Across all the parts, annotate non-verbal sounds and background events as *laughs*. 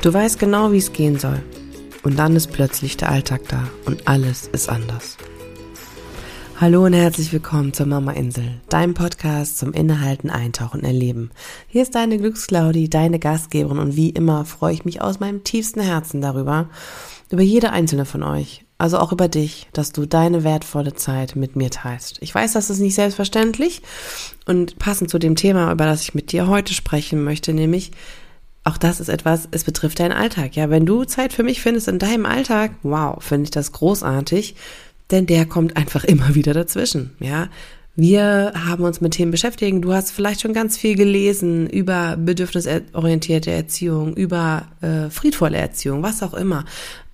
Du weißt genau, wie es gehen soll. Und dann ist plötzlich der Alltag da und alles ist anders. Hallo und herzlich willkommen zur Mama Insel, deinem Podcast zum Innehalten, Eintauchen, Erleben. Hier ist deine Glücksclaudi, deine Gastgeberin und wie immer freue ich mich aus meinem tiefsten Herzen darüber, über jede einzelne von euch, also auch über dich, dass du deine wertvolle Zeit mit mir teilst. Ich weiß, das ist nicht selbstverständlich und passend zu dem Thema, über das ich mit dir heute sprechen möchte, nämlich auch das ist etwas, es betrifft deinen Alltag. Ja, wenn du Zeit für mich findest in deinem Alltag, wow, finde ich das großartig, denn der kommt einfach immer wieder dazwischen. Ja, wir haben uns mit Themen beschäftigt. Du hast vielleicht schon ganz viel gelesen über bedürfnisorientierte Erziehung, über äh, friedvolle Erziehung, was auch immer.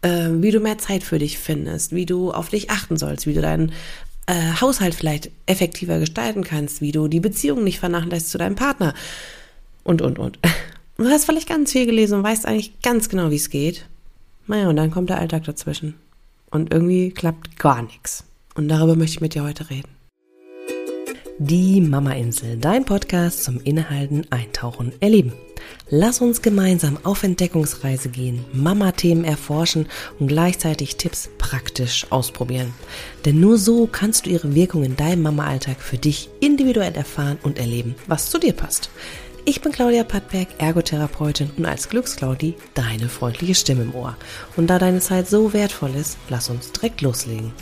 Äh, wie du mehr Zeit für dich findest, wie du auf dich achten sollst, wie du deinen äh, Haushalt vielleicht effektiver gestalten kannst, wie du die Beziehung nicht vernachlässigst zu deinem Partner und, und, und. Du hast vielleicht ganz viel gelesen und weißt eigentlich ganz genau, wie es geht. Naja, und dann kommt der Alltag dazwischen. Und irgendwie klappt gar nichts. Und darüber möchte ich mit dir heute reden. Die Mama Insel, dein Podcast zum Innehalten, Eintauchen, Erleben. Lass uns gemeinsam auf Entdeckungsreise gehen, Mama-Themen erforschen und gleichzeitig Tipps praktisch ausprobieren. Denn nur so kannst du ihre Wirkung in deinem Mama-Alltag für dich individuell erfahren und erleben, was zu dir passt. Ich bin Claudia Pattberg, Ergotherapeutin und als Glücksclaudi deine freundliche Stimme im Ohr. Und da deine Zeit so wertvoll ist, lass uns direkt loslegen.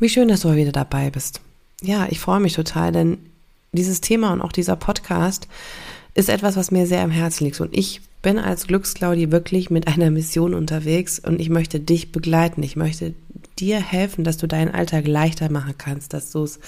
Wie schön, dass du wieder dabei bist. Ja, ich freue mich total, denn dieses Thema und auch dieser Podcast ist etwas, was mir sehr am Herzen liegt. Und ich bin als Glücksclaudi wirklich mit einer Mission unterwegs und ich möchte dich begleiten. Ich möchte dir helfen, dass du deinen Alltag leichter machen kannst, dass du es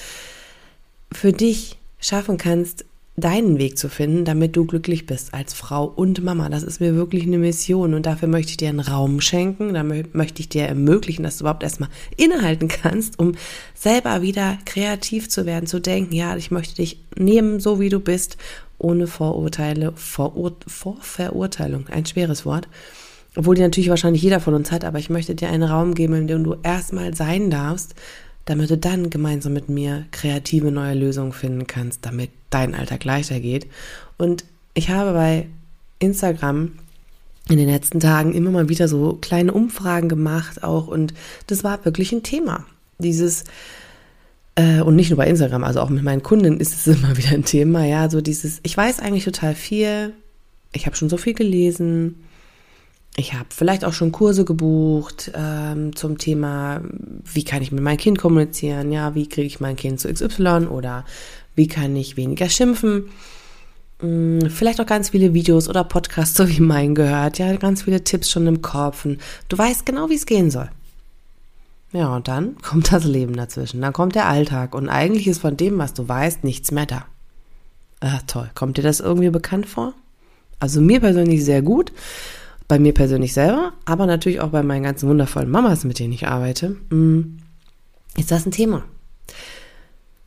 für dich schaffen kannst, deinen Weg zu finden, damit du glücklich bist als Frau und Mama. Das ist mir wirklich eine Mission und dafür möchte ich dir einen Raum schenken, damit möchte ich dir ermöglichen, dass du überhaupt erstmal innehalten kannst, um selber wieder kreativ zu werden, zu denken, ja, ich möchte dich nehmen, so wie du bist, ohne Vorurteile, Vorur Vorverurteilung, ein schweres Wort. Obwohl die natürlich wahrscheinlich jeder von uns hat, aber ich möchte dir einen Raum geben, in dem du erstmal sein darfst, damit du dann gemeinsam mit mir kreative neue Lösungen finden kannst, damit dein Alltag leichter geht. Und ich habe bei Instagram in den letzten Tagen immer mal wieder so kleine Umfragen gemacht auch und das war wirklich ein Thema. Dieses äh, und nicht nur bei Instagram, also auch mit meinen Kunden ist es *laughs* immer wieder ein Thema, ja, so dieses ich weiß eigentlich total viel, ich habe schon so viel gelesen, ich habe vielleicht auch schon Kurse gebucht ähm, zum Thema, wie kann ich mit meinem Kind kommunizieren, ja, wie kriege ich mein Kind zu XY oder wie kann ich weniger schimpfen. Hm, vielleicht auch ganz viele Videos oder Podcasts, *laughs* so wie mein gehört, ja, ganz viele Tipps schon im Kopf. Und du weißt genau, wie es gehen soll. Ja, und dann *laughs* kommt das Leben dazwischen, dann kommt der Alltag und eigentlich ist von dem, was du weißt, nichts mehr da. Ach, toll. Kommt dir das irgendwie bekannt vor? Also mir persönlich sehr gut bei mir persönlich selber, aber natürlich auch bei meinen ganzen wundervollen Mamas, mit denen ich arbeite, mm, ist das ein Thema.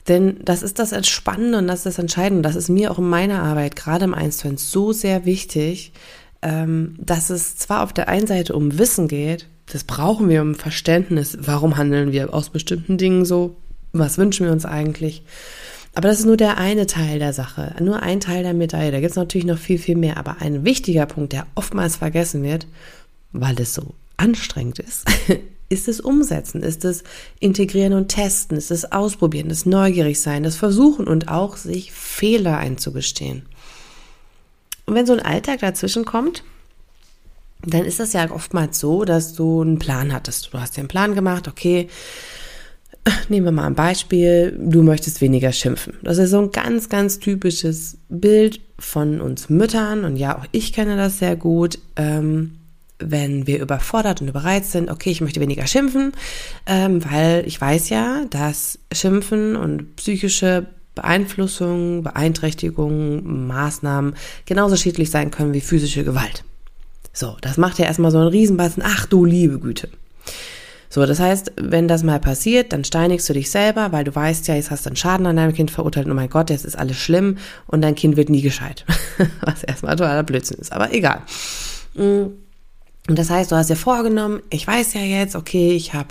Denn das ist das Entspannende und das ist das Entscheidende. Das ist mir auch in meiner Arbeit, gerade im 1 zu 1, so sehr wichtig, ähm, dass es zwar auf der einen Seite um Wissen geht, das brauchen wir um Verständnis, warum handeln wir aus bestimmten Dingen so, was wünschen wir uns eigentlich, aber das ist nur der eine Teil der Sache, nur ein Teil der Medaille. Da gibt es natürlich noch viel, viel mehr. Aber ein wichtiger Punkt, der oftmals vergessen wird, weil es so anstrengend ist, *laughs* ist das Umsetzen, ist das Integrieren und Testen, ist das Ausprobieren, das Neugierig sein, das Versuchen und auch sich Fehler einzugestehen. Und wenn so ein Alltag dazwischen kommt, dann ist das ja oftmals so, dass du einen Plan hattest. Du hast dir einen Plan gemacht, okay, nehmen wir mal ein Beispiel, du möchtest weniger schimpfen. Das ist so ein ganz, ganz typisches Bild von uns Müttern und ja, auch ich kenne das sehr gut. Ähm, wenn wir überfordert und überreizt sind, okay, ich möchte weniger schimpfen, ähm, weil ich weiß ja, dass Schimpfen und psychische Beeinflussungen, Beeinträchtigungen, Maßnahmen genauso schädlich sein können wie physische Gewalt. So, das macht ja erstmal so einen Riesenbatzen, ach du liebe Güte. So, das heißt, wenn das mal passiert, dann steinigst du dich selber, weil du weißt ja, jetzt hast du einen Schaden an deinem Kind verurteilt, oh mein Gott, jetzt ist alles schlimm und dein Kind wird nie gescheit. *laughs* Was erstmal totaler Blödsinn ist, aber egal. Mm. Und das heißt, du hast dir vorgenommen, ich weiß ja jetzt, okay, ich habe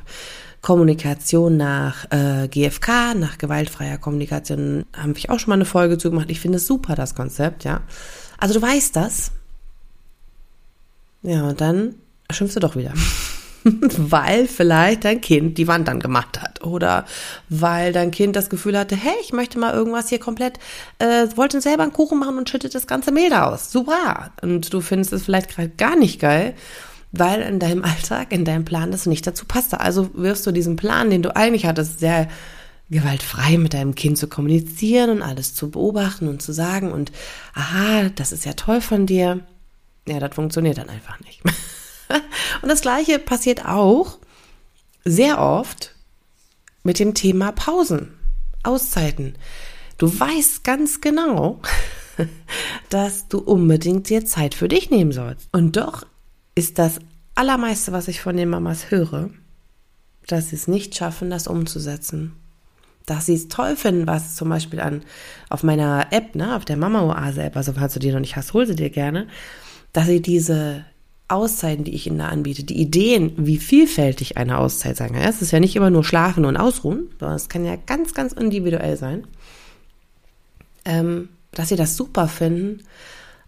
Kommunikation nach äh, GFK, nach gewaltfreier Kommunikation, habe ich auch schon mal eine Folge zu gemacht. Ich finde es super, das Konzept, ja. Also du weißt das. Ja, und dann schimpfst du doch wieder. *laughs* weil vielleicht dein Kind die Wand dann gemacht hat oder weil dein Kind das Gefühl hatte, hey, ich möchte mal irgendwas hier komplett, äh, wollte selber einen Kuchen machen und schüttet das ganze Mehl aus. Super. Und du findest es vielleicht gerade gar nicht geil, weil in deinem Alltag, in deinem Plan das nicht dazu passte. Also wirst du diesen Plan, den du eigentlich hattest, sehr gewaltfrei mit deinem Kind zu kommunizieren und alles zu beobachten und zu sagen und aha, das ist ja toll von dir. Ja, das funktioniert dann einfach nicht. *laughs* *laughs* Und das Gleiche passiert auch sehr oft mit dem Thema Pausen, Auszeiten. Du weißt ganz genau, *laughs* dass du unbedingt dir Zeit für dich nehmen sollst. Und doch ist das Allermeiste, was ich von den Mamas höre, dass sie es nicht schaffen, das umzusetzen. Dass sie es toll finden, was zum Beispiel an auf meiner App, ne, auf der Mama Oase App, also falls du die noch nicht hast, hol sie dir gerne, dass sie diese Auszeiten, die ich ihnen da anbiete, die Ideen, wie vielfältig eine Auszeit sein kann. Es ist ja nicht immer nur schlafen und ausruhen, sondern es kann ja ganz, ganz individuell sein. Ähm, dass sie das super finden,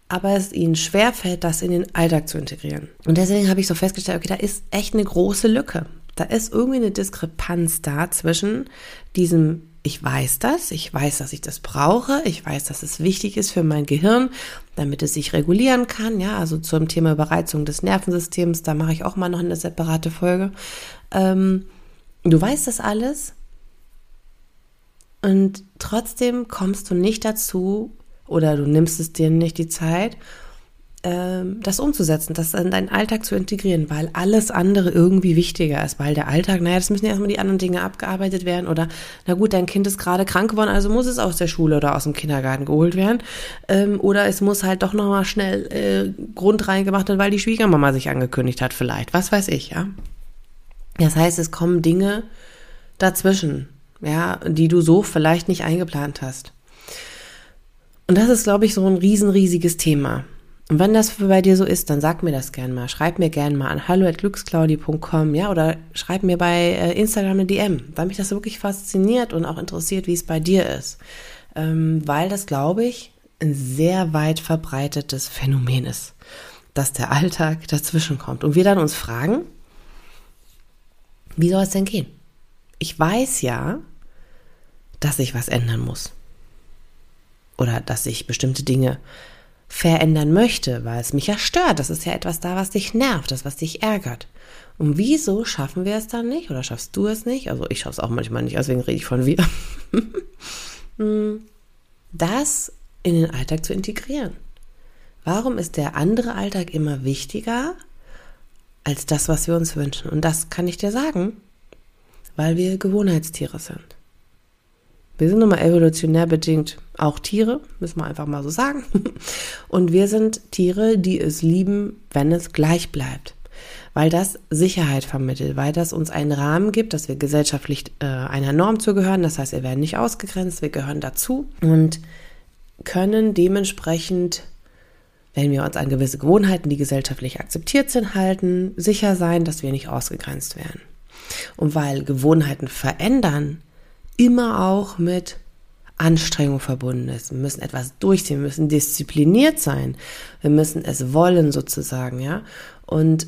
aber es ihnen schwerfällt, das in den Alltag zu integrieren. Und deswegen habe ich so festgestellt, okay, da ist echt eine große Lücke. Da ist irgendwie eine Diskrepanz da zwischen diesem ich weiß das, ich weiß, dass ich das brauche, ich weiß, dass es wichtig ist für mein Gehirn, damit es sich regulieren kann. Ja, also zum Thema Überreizung des Nervensystems, da mache ich auch mal noch eine separate Folge. Ähm, du weißt das alles und trotzdem kommst du nicht dazu oder du nimmst es dir nicht die Zeit, das umzusetzen, das in deinen Alltag zu integrieren, weil alles andere irgendwie wichtiger ist, weil der Alltag, naja, das müssen ja erstmal die anderen Dinge abgearbeitet werden oder, na gut, dein Kind ist gerade krank geworden, also muss es aus der Schule oder aus dem Kindergarten geholt werden ähm, oder es muss halt doch nochmal schnell äh, Grund reingemacht werden, weil die Schwiegermama sich angekündigt hat vielleicht, was weiß ich, ja. Das heißt, es kommen Dinge dazwischen, ja, die du so vielleicht nicht eingeplant hast. Und das ist, glaube ich, so ein riesen, riesiges Thema. Und wenn das bei dir so ist, dann sag mir das gern mal. Schreib mir gern mal an hallo@glücksclaudi.com, ja, oder schreib mir bei äh, Instagram eine DM, weil mich das wirklich fasziniert und auch interessiert, wie es bei dir ist. Ähm, weil das, glaube ich, ein sehr weit verbreitetes Phänomen ist, dass der Alltag dazwischen kommt. Und wir dann uns fragen, wie soll es denn gehen? Ich weiß ja, dass ich was ändern muss. Oder dass ich bestimmte Dinge verändern möchte, weil es mich ja stört. Das ist ja etwas da, was dich nervt, das, was dich ärgert. Und wieso schaffen wir es dann nicht oder schaffst du es nicht? Also ich schaffe es auch manchmal nicht, deswegen rede ich von wir. *laughs* Hm, das in den Alltag zu integrieren. Warum ist der andere Alltag immer wichtiger als das, was wir uns wünschen? Und das kann ich dir sagen, weil wir Gewohnheitstiere sind. Wir sind nun mal evolutionär bedingt auch Tiere, müssen wir einfach mal so sagen. *laughs* Und wir sind Tiere, die es lieben, wenn es gleich bleibt. Weil das Sicherheit vermittelt, weil das uns einen Rahmen gibt, dass wir gesellschaftlich äh, einer Norm zugehören. Das heißt, wir werden nicht ausgegrenzt, wir gehören dazu und können dementsprechend, wenn wir uns an gewisse Gewohnheiten, die gesellschaftlich akzeptiert sind, halten, sicher sein, dass wir nicht ausgegrenzt werden. Und weil Gewohnheiten verändern, immer auch mit Anstrengung verbunden ist. Wir müssen etwas durchziehen, wir müssen diszipliniert sein, wir müssen es wollen sozusagen, ja. Und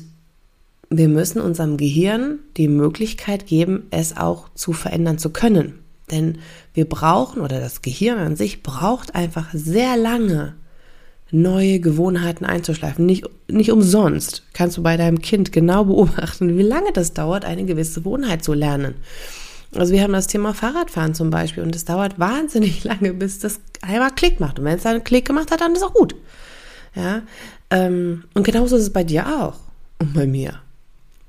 wir müssen unserem Gehirn die Möglichkeit geben, es auch zu verändern zu können. Denn wir brauchen, oder das Gehirn an sich braucht einfach sehr lange, neue Gewohnheiten einzuschleifen. Nicht, nicht umsonst kannst du bei deinem Kind genau beobachten, wie lange das dauert, eine gewisse Gewohnheit zu lernen. Also wir haben das Thema Fahrradfahren zum Beispiel und es dauert wahnsinnig *laughs* lange, bis das einmal Klick macht. Und wenn es dann Klick gemacht hat, dann ist auch gut. Ja, ähm, und genauso ist es bei dir auch und bei mir.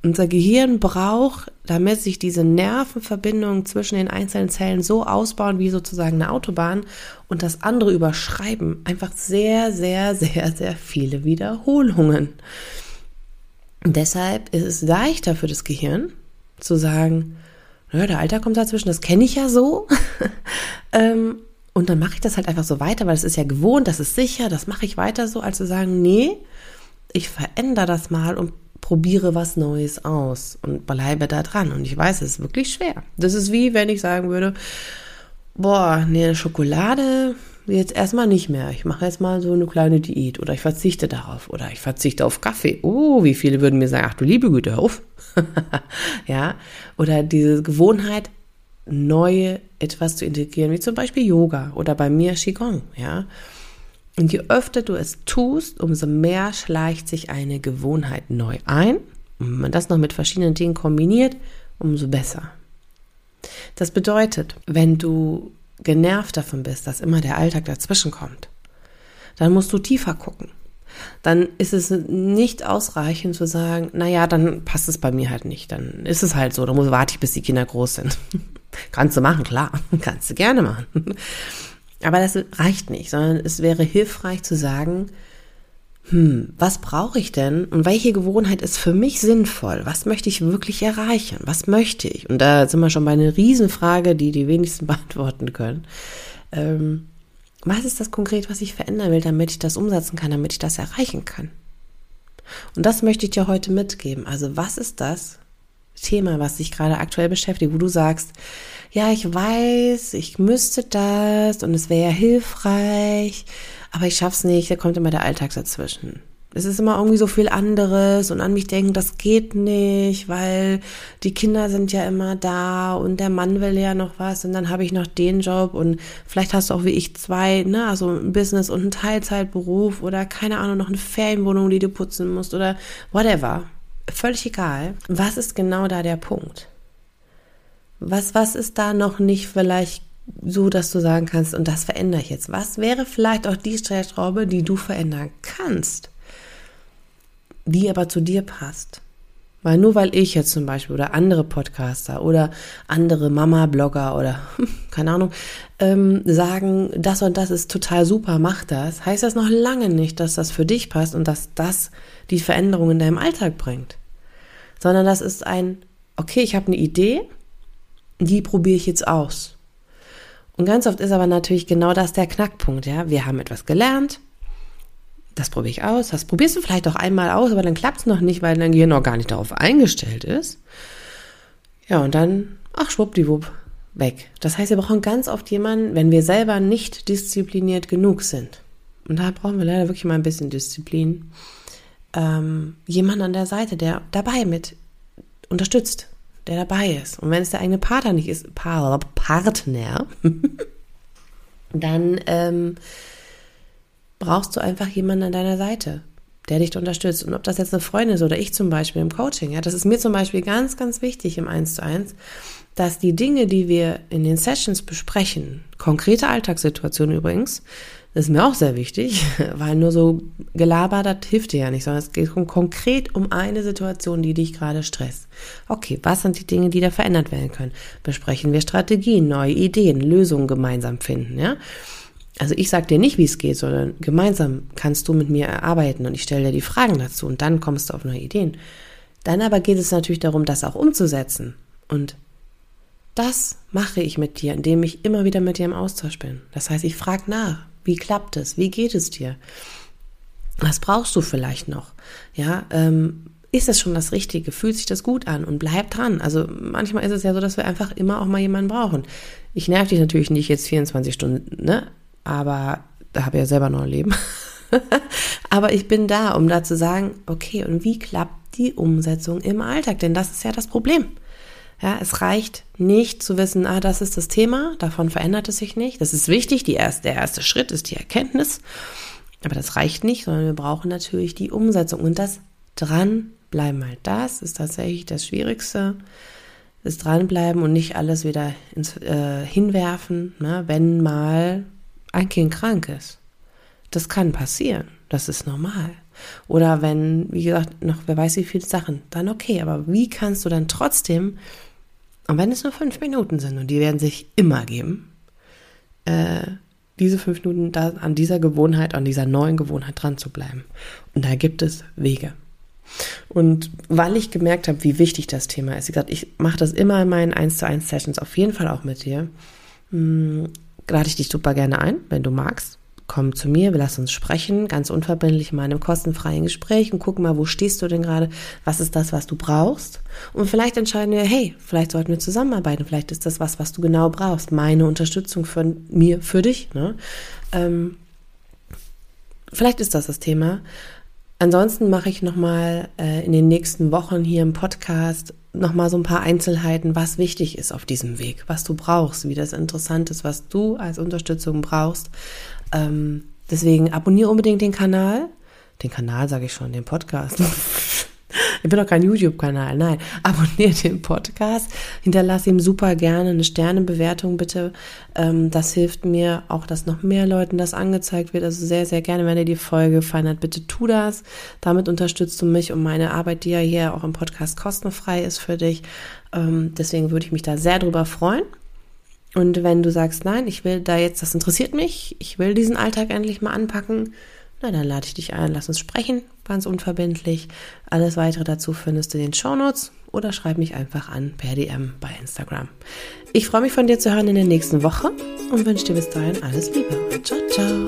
Unser Gehirn braucht, damit sich diese Nervenverbindungen zwischen den einzelnen Zellen so ausbauen wie sozusagen eine Autobahn und das andere überschreiben, einfach sehr, sehr, sehr, sehr viele Wiederholungen. Und deshalb ist es leichter für das Gehirn zu sagen, naja, der Alter kommt dazwischen, das kenne ich ja so. *laughs* ähm, und dann mache ich das halt einfach so weiter, weil es ist ja gewohnt, das ist sicher, das mache ich weiter so, als zu sagen, nee, ich verändere das mal und probiere was Neues aus und bleibe da dran. Und ich weiß, es ist wirklich schwer. Das ist wie, wenn ich sagen würde, boah, nee, Schokolade jetzt erstmal nicht mehr. Ich mache jetzt mal so eine kleine Diät oder ich verzichte darauf oder ich verzichte auf Kaffee. Oh, wie viele würden mir sagen, ach du liebe Güte, hör auf. *laughs* ja, oder diese Gewohnheit, neue etwas zu integrieren, wie zum Beispiel Yoga oder bei mir Qigong, ja. Und je öfter du es tust, umso mehr schleicht sich eine Gewohnheit neu ein. Und wenn man das noch mit verschiedenen Dingen kombiniert, umso besser. Das bedeutet, wenn du genervt davon bist, dass immer der Alltag dazwischen kommt, dann musst du tiefer gucken. Dann ist es nicht ausreichend zu sagen, naja, dann passt es bei mir halt nicht. Dann ist es halt so, dann muss, warte ich, bis die Kinder groß sind. *laughs* Kannst du machen, klar. *laughs* Kannst du gerne machen. Aber das reicht nicht, sondern es wäre hilfreich zu sagen, hm, was brauche ich denn und welche Gewohnheit ist für mich sinnvoll? Was möchte ich wirklich erreichen? Was möchte ich? Und da sind wir schon bei einer Riesenfrage, die die wenigsten *laughs* beantworten können. Ähm, was ist das konkret, was ich verändern will, damit ich das umsetzen kann, damit ich das erreichen kann? Und das möchte ich dir heute mitgeben. Also was ist das Thema, was dich gerade aktuell beschäftigt, wo du sagst, ja, ich weiß, ich müsste das und es wäre ja hilfreich, aber ich schaff's nicht, da kommt immer der Alltag dazwischen. Es ist immer irgendwie so viel anderes und an mich denken, das geht nicht, weil die Kinder sind ja immer da und der Mann will ja noch was und dann habe ich noch den Job und vielleicht hast du auch wie ich zwei, ne, also ein Business und einen Teilzeitberuf oder keine Ahnung, noch eine Ferienwohnung, die du putzen musst oder whatever. Völlig egal. Was ist genau da der Punkt? Was, was ist da noch nicht vielleicht so, dass du sagen kannst, und das verändere ich jetzt. Was wäre vielleicht auch die Stellschraube, die du verändern kannst, die aber zu dir passt? Weil nur weil ich jetzt zum Beispiel oder andere Podcaster oder andere Mama-Blogger oder *laughs* keine Ahnung ähm, sagen, das und das ist total super, mach das, heißt das noch lange nicht, dass das für dich passt und dass das die Veränderung in deinem Alltag bringt. Sondern das ist ein, okay, ich habe eine Idee, die probiere ich jetzt aus. Und ganz oft ist aber natürlich genau das der Knackpunkt, ja. Wir haben etwas gelernt, das probiere ich aus, das probierst du vielleicht auch einmal aus, aber dann klappt es noch nicht, weil dein Gehirn noch gar nicht darauf eingestellt ist. Ja, und dann, ach, schwuppdiwupp, weg. Das heißt, wir brauchen ganz oft jemanden, wenn wir selber nicht diszipliniert genug sind. Und da brauchen wir leider wirklich mal ein bisschen Disziplin. Ähm, jemand an der Seite, der dabei mit unterstützt, der dabei ist. Und wenn es der eigene Partner nicht ist, Partner, *laughs* dann ähm, brauchst du einfach jemanden an deiner Seite, der dich unterstützt. Und ob das jetzt eine Freundin ist oder ich zum Beispiel im Coaching, ja, das ist mir zum Beispiel ganz, ganz wichtig im Eins zu eins, dass die Dinge, die wir in den Sessions besprechen, konkrete Alltagssituationen übrigens, das ist mir auch sehr wichtig, *laughs* weil nur so gelabert, das hilft dir ja nicht, sondern es geht konkret um eine Situation, die dich gerade stresst. Okay, was sind die Dinge, die da verändert werden können? Besprechen wir Strategien, neue Ideen, Lösungen gemeinsam finden, ja? Also ich sag dir nicht, wie es geht, sondern gemeinsam kannst du mit mir erarbeiten und ich stelle dir die Fragen dazu und dann kommst du auf neue Ideen. Dann aber geht es natürlich darum, das auch umzusetzen. Und das mache ich mit dir, indem ich immer wieder mit dir im Austausch bin. Das heißt, ich frage nach, wie klappt es? Wie geht es dir? Was brauchst du vielleicht noch? Ja, ähm, ist das schon das Richtige? Fühlt sich das gut an? Und bleib dran. Also manchmal ist es ja so, dass wir einfach immer auch mal jemanden brauchen. Ich nerv dich natürlich nicht jetzt 24 Stunden, ne? Aber da habe ich ja selber noch ein Leben. *laughs* Aber ich bin da, um da zu sagen, okay, und wie klappt die Umsetzung im Alltag? Denn das ist ja das Problem. Ja, es reicht nicht zu wissen, ah, das ist das Thema, davon verändert es sich nicht. Das ist wichtig, die erste, der erste Schritt ist die Erkenntnis. Aber das reicht nicht, sondern wir brauchen natürlich die Umsetzung und das Dranbleiben halt. Das ist tatsächlich das Schwierigste. Das Dranbleiben und nicht alles wieder ins, äh, hinwerfen, ne, wenn mal ein Kind krank ist. Das kann passieren. Das ist normal. Oder wenn, wie gesagt, noch wer weiß wie viele Sachen, dann okay. Aber wie kannst du dann trotzdem und wenn es nur fünf Minuten sind, und die werden sich immer geben, äh, diese fünf Minuten da an dieser Gewohnheit, an dieser neuen Gewohnheit dran zu bleiben. Und da gibt es Wege. Und weil ich gemerkt habe, wie wichtig das Thema ist, wie gesagt, ich mache das immer in meinen 1 zu 1 Sessions, auf jeden Fall auch mit dir, hm, lade ich dich super gerne ein, wenn du magst komm zu mir, wir lassen uns sprechen, ganz unverbindlich in einem kostenfreien Gespräch und guck mal, wo stehst du denn gerade, was ist das, was du brauchst. Und vielleicht entscheiden wir, hey, vielleicht sollten wir zusammenarbeiten, vielleicht ist das was, was du genau brauchst, meine Unterstützung von mir für dich. Ne? Ähm, vielleicht ist das das Thema. Ansonsten mache ich nochmal äh, in den nächsten Wochen hier im Podcast nochmal so ein paar Einzelheiten, was wichtig ist auf diesem Weg, was du brauchst, wie das interessant ist, was du als Unterstützung brauchst. Ähm, deswegen abonniere unbedingt den Kanal. Den Kanal sage ich schon, den Podcast. *laughs* Ich bin doch kein YouTube-Kanal, nein. *laughs* Abonniert den Podcast, hinterlass ihm super gerne eine Sternebewertung bitte. Ähm, das hilft mir auch, dass noch mehr Leuten das angezeigt wird. Also sehr, sehr gerne, wenn dir die Folge gefallen hat, bitte tu das. Damit unterstützt du mich und meine Arbeit, die ja hier auch im Podcast kostenfrei ist für dich. Ähm, deswegen würde ich mich da sehr drüber freuen. Und wenn du sagst, nein, ich will da jetzt, das interessiert mich, ich will diesen Alltag endlich mal anpacken, na, dann lade ich dich ein, lass uns sprechen, ganz unverbindlich. Alles weitere dazu findest du in den Shownotes oder schreib mich einfach an per DM bei Instagram. Ich freue mich von dir zu hören in der nächsten Woche und wünsche dir bis dahin alles Liebe. Ciao, ciao.